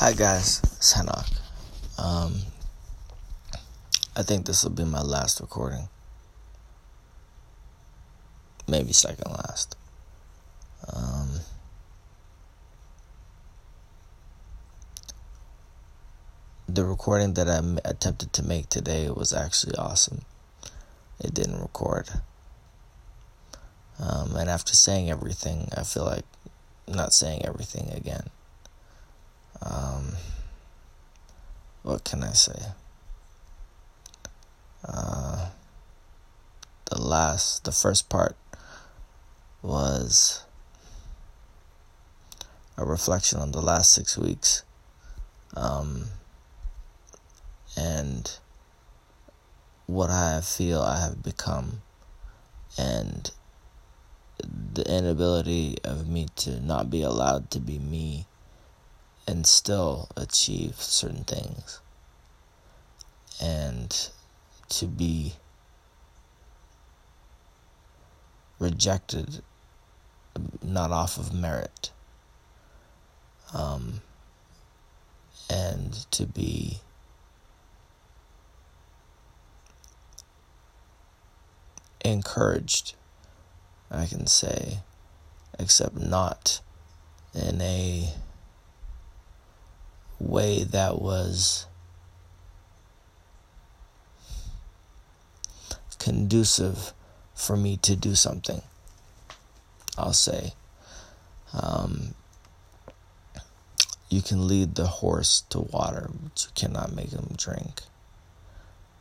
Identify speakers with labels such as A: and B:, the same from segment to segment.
A: Hi guys, it's Hanok. Um, I think this will be my last recording. Maybe second last. Um, the recording that I attempted to make today was actually awesome. It didn't record. Um, and after saying everything, I feel like not saying everything again. Um, what can I say? Uh, the last, the first part was a reflection on the last six weeks. Um, and what I feel I have become, and the inability of me to not be allowed to be me and still achieve certain things. And to be rejected not off of merit. Um, and to be encouraged I can say except not in a way that was conducive for me to do something. I'll say. Um, you can lead the horse to water, but you cannot make him drink,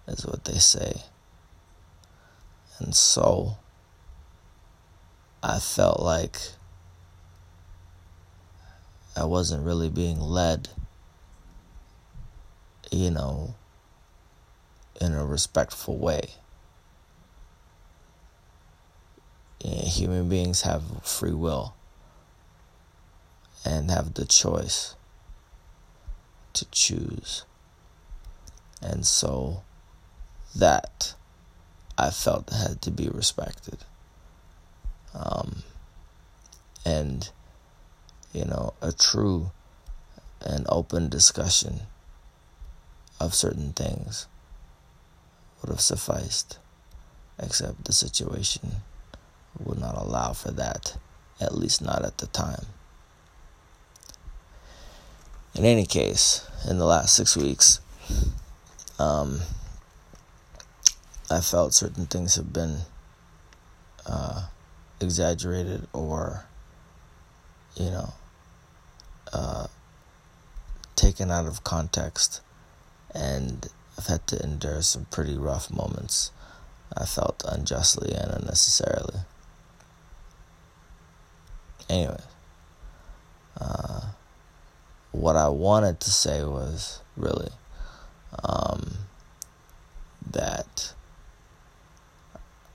A: is what they say. And so, I felt like I wasn't really being led you know, in a respectful way. human beings have free will and have the choice to choose. And so that I felt had to be respected. Um, and, you know, a true and open discussion of certain things would have sufficed, except the situation would not allow for that, at least not at the time. In any case, in the last six weeks, um, I felt certain things have been uh, exaggerated or, you know, uh, taken out of context and I've had to endure some pretty rough moments. I felt unjustly and unnecessarily. Anyway, uh, what I wanted to say was really um, that,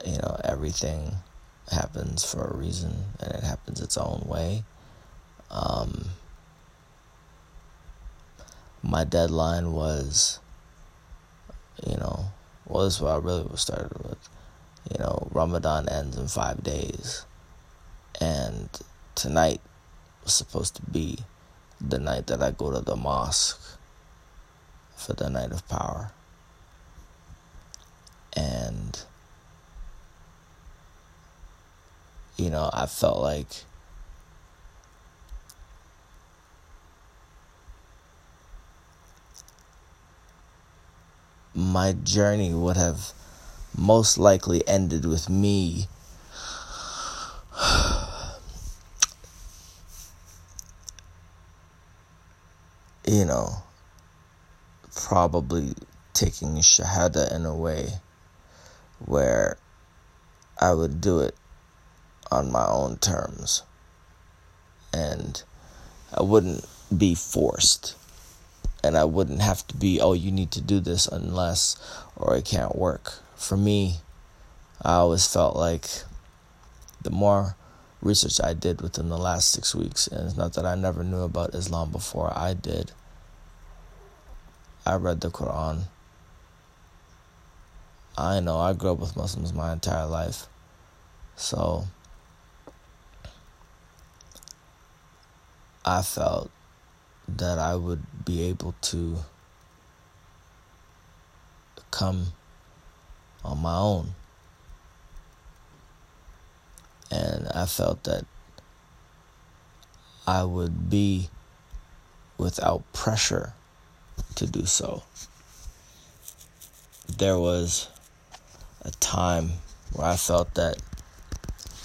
A: you know, everything happens for a reason and it happens its own way. Um, my deadline was, you know, well, this is what I really was started with. You know, Ramadan ends in five days. And tonight was supposed to be the night that I go to the mosque for the night of power. And, you know, I felt like my journey would have most likely ended with me you know probably taking shahada in a way where I would do it on my own terms. And I wouldn't be forced and I wouldn't have to be, oh, you need to do this unless, or it can't work. For me, I always felt like the more research I did within the last six weeks, and it's not that I never knew about Islam before I did, I read the Quran. I know I grew up with Muslims my entire life. So I felt that I would be able to come on my own. And I felt that I would be without pressure to do so. There was a time where I felt that,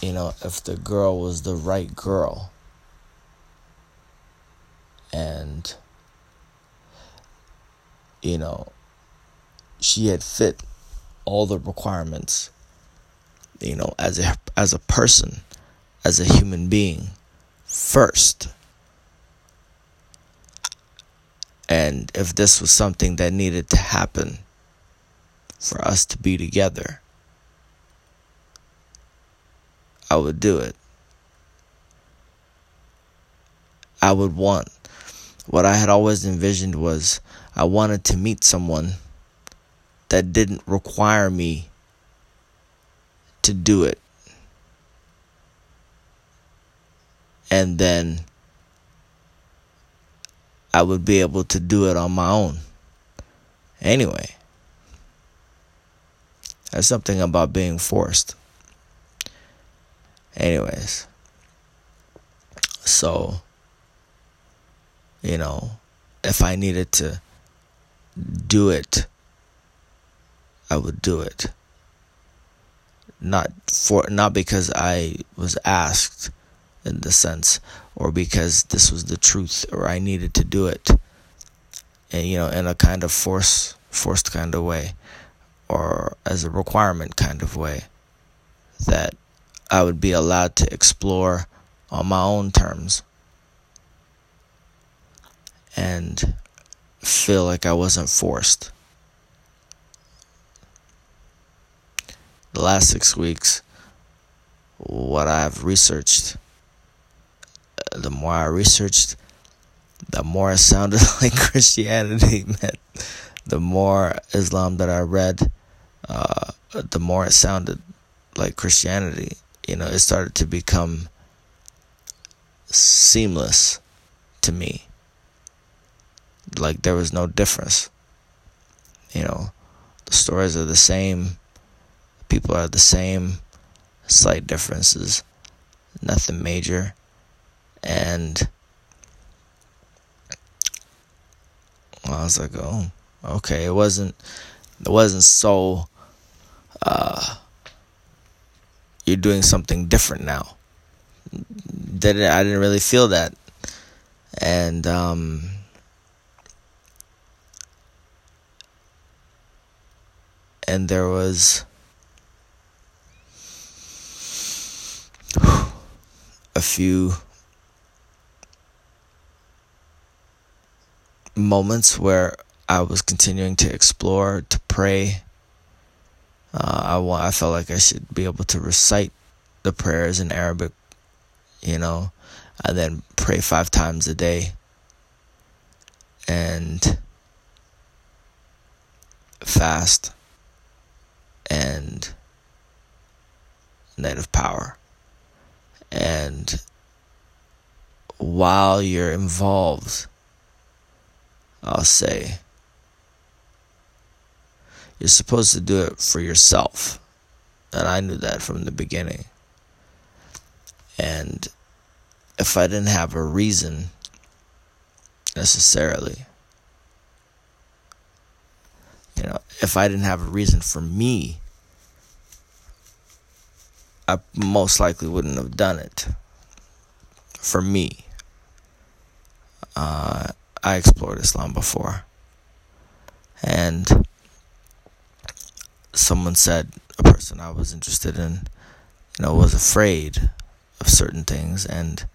A: you know, if the girl was the right girl and, you know, she had fit all the requirements, you know, as a, as a person, as a human being, first. And if this was something that needed to happen for us to be together, I would do it. I would want. What I had always envisioned was I wanted to meet someone that didn't require me to do it. And then I would be able to do it on my own. Anyway, there's something about being forced. Anyways, so, you know, if I needed to do it, I would do it. Not for not because I was asked in the sense or because this was the truth or I needed to do it. And you know, in a kind of force forced kind of way or as a requirement kind of way that I would be allowed to explore on my own terms and feel like I wasn't forced. The last six weeks, what I've researched, the more I researched, the more it sounded like Christianity, man. The more Islam that I read, uh, the more it sounded like Christianity you know, it started to become seamless to me. Like there was no difference. You know, the stories are the same, people are the same, slight differences, nothing major. And I was like, oh, okay. It wasn't, it wasn't so, uh, you're doing something different now. That I didn't really feel that, and um, and there was a few moments where I was continuing to explore, to pray, uh, I want. I felt like I should be able to recite the prayers in Arabic, you know, and then pray five times a day, and fast, and night of power, and while you're involved, I'll say you're supposed to do it for yourself. And I knew that from the beginning. And if I didn't have a reason necessarily, you know, if I didn't have a reason for me, I most likely wouldn't have done it. For me, uh, I explored Islam before. And someone said a person I was interested in, you know, was afraid of certain things and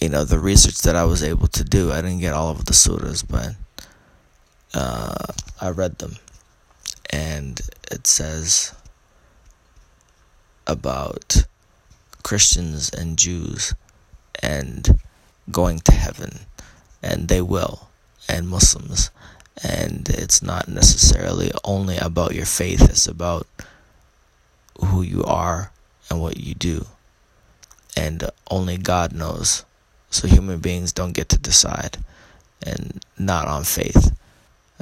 A: you know the research that I was able to do I didn't get all of the surahs but uh, I read them. And it says about Christians and Jews and going to heaven. And they will and Muslims. And it's not necessarily only about your faith, it's about who you are and what you do. And only God knows. So human beings don't get to decide, and not on faith,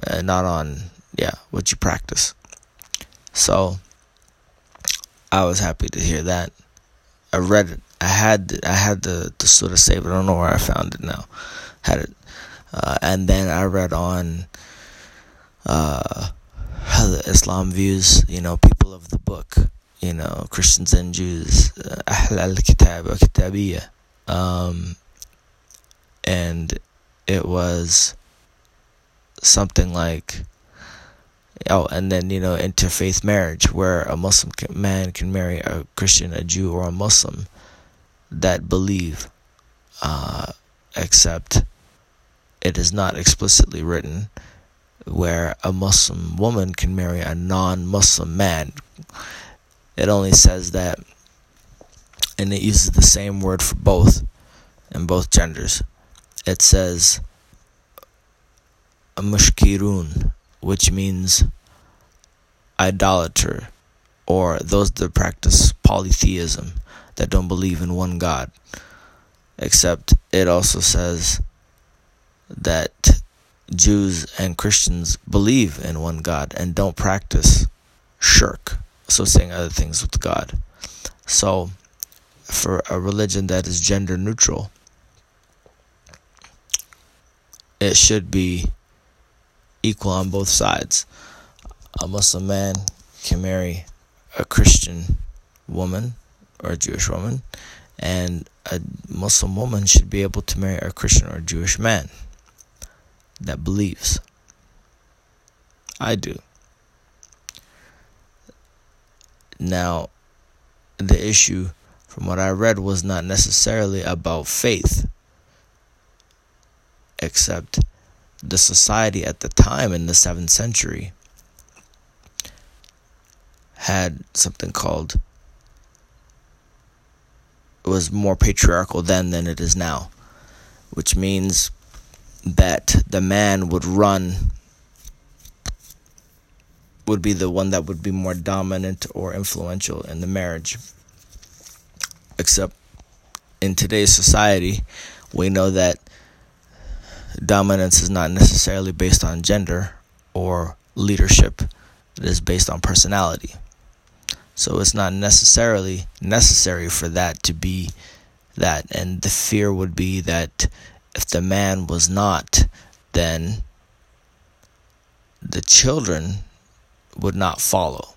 A: uh, not on yeah what you practice. So I was happy to hear that. I read it. I had I had the the sort of save. I don't know where I found it now. Had it, uh, and then I read on uh, how the Islam views you know people of the book. You know Christians and Jews. Ahl al Kitab. Um, and it was something like oh and then you know interfaith marriage where a muslim man can marry a christian a jew or a muslim that believe uh, except it is not explicitly written where a muslim woman can marry a non-muslim man. It only says that and it uses the same word for both in both genders. It says mushkirun, which means idolater, or those that practice polytheism, that don't believe in one God. Except it also says that Jews and Christians believe in one God and don't practice shirk, associating other things with God. So, for a religion that is gender neutral, it should be equal on both sides. A Muslim man can marry a Christian woman or a Jewish woman, and a Muslim woman should be able to marry a Christian or a Jewish man that believes. I do. Now, the issue, from what I read, was not necessarily about faith except the society at the time in the 7th century had something called it was more patriarchal then than it is now which means that the man would run would be the one that would be more dominant or influential in the marriage. Except in today's society we know that dominance is not necessarily based on gender or leadership, it is based on personality. So it's not necessarily necessary for that to be that. And the fear would be that if the man was not, then the children would not follow.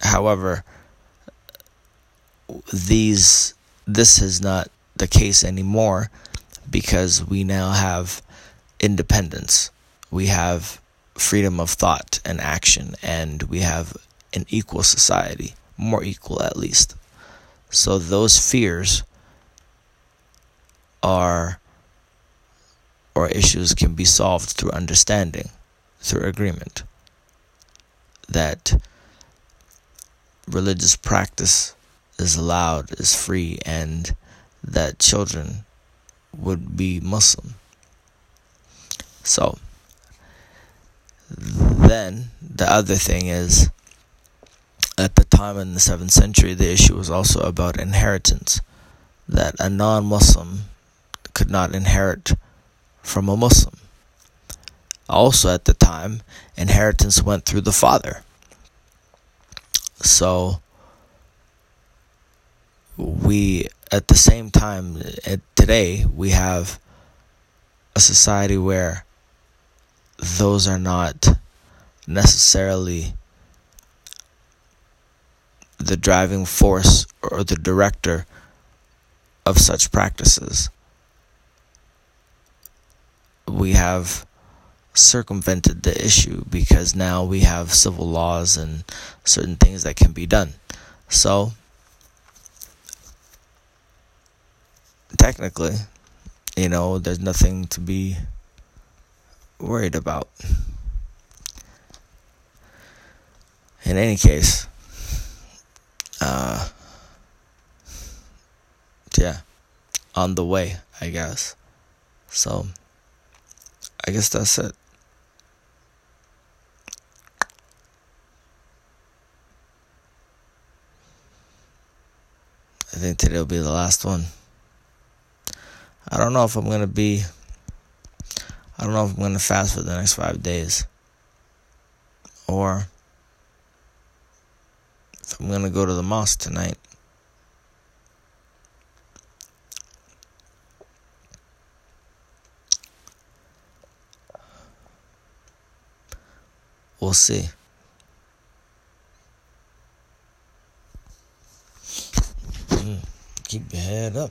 A: However, these this is not the case anymore because we now have independence, we have freedom of thought and action, and we have an equal society, more equal at least. So those fears are or issues can be solved through understanding, through agreement. That religious practice is allowed, is free, and that children would be Muslim. So, then the other thing is, at the time in the 7th century, the issue was also about inheritance. That a non Muslim could not inherit from a Muslim. Also, at the time, inheritance went through the father. So, we, at the same time, eh, today, we have a society where those are not necessarily the driving force or the director of such practices. We have circumvented the issue because now we have civil laws and certain things that can be done. So, technically, you know, there's nothing to be worried about. In any case, uh, yeah, on the way, I guess. So, I guess that's it. I think today will be the last one. I don't know if I'm to be, I don't know if I'm going to fast for the next five days. Or if I'm going to go to the mosque tonight. We'll see. Mm, keep your head up.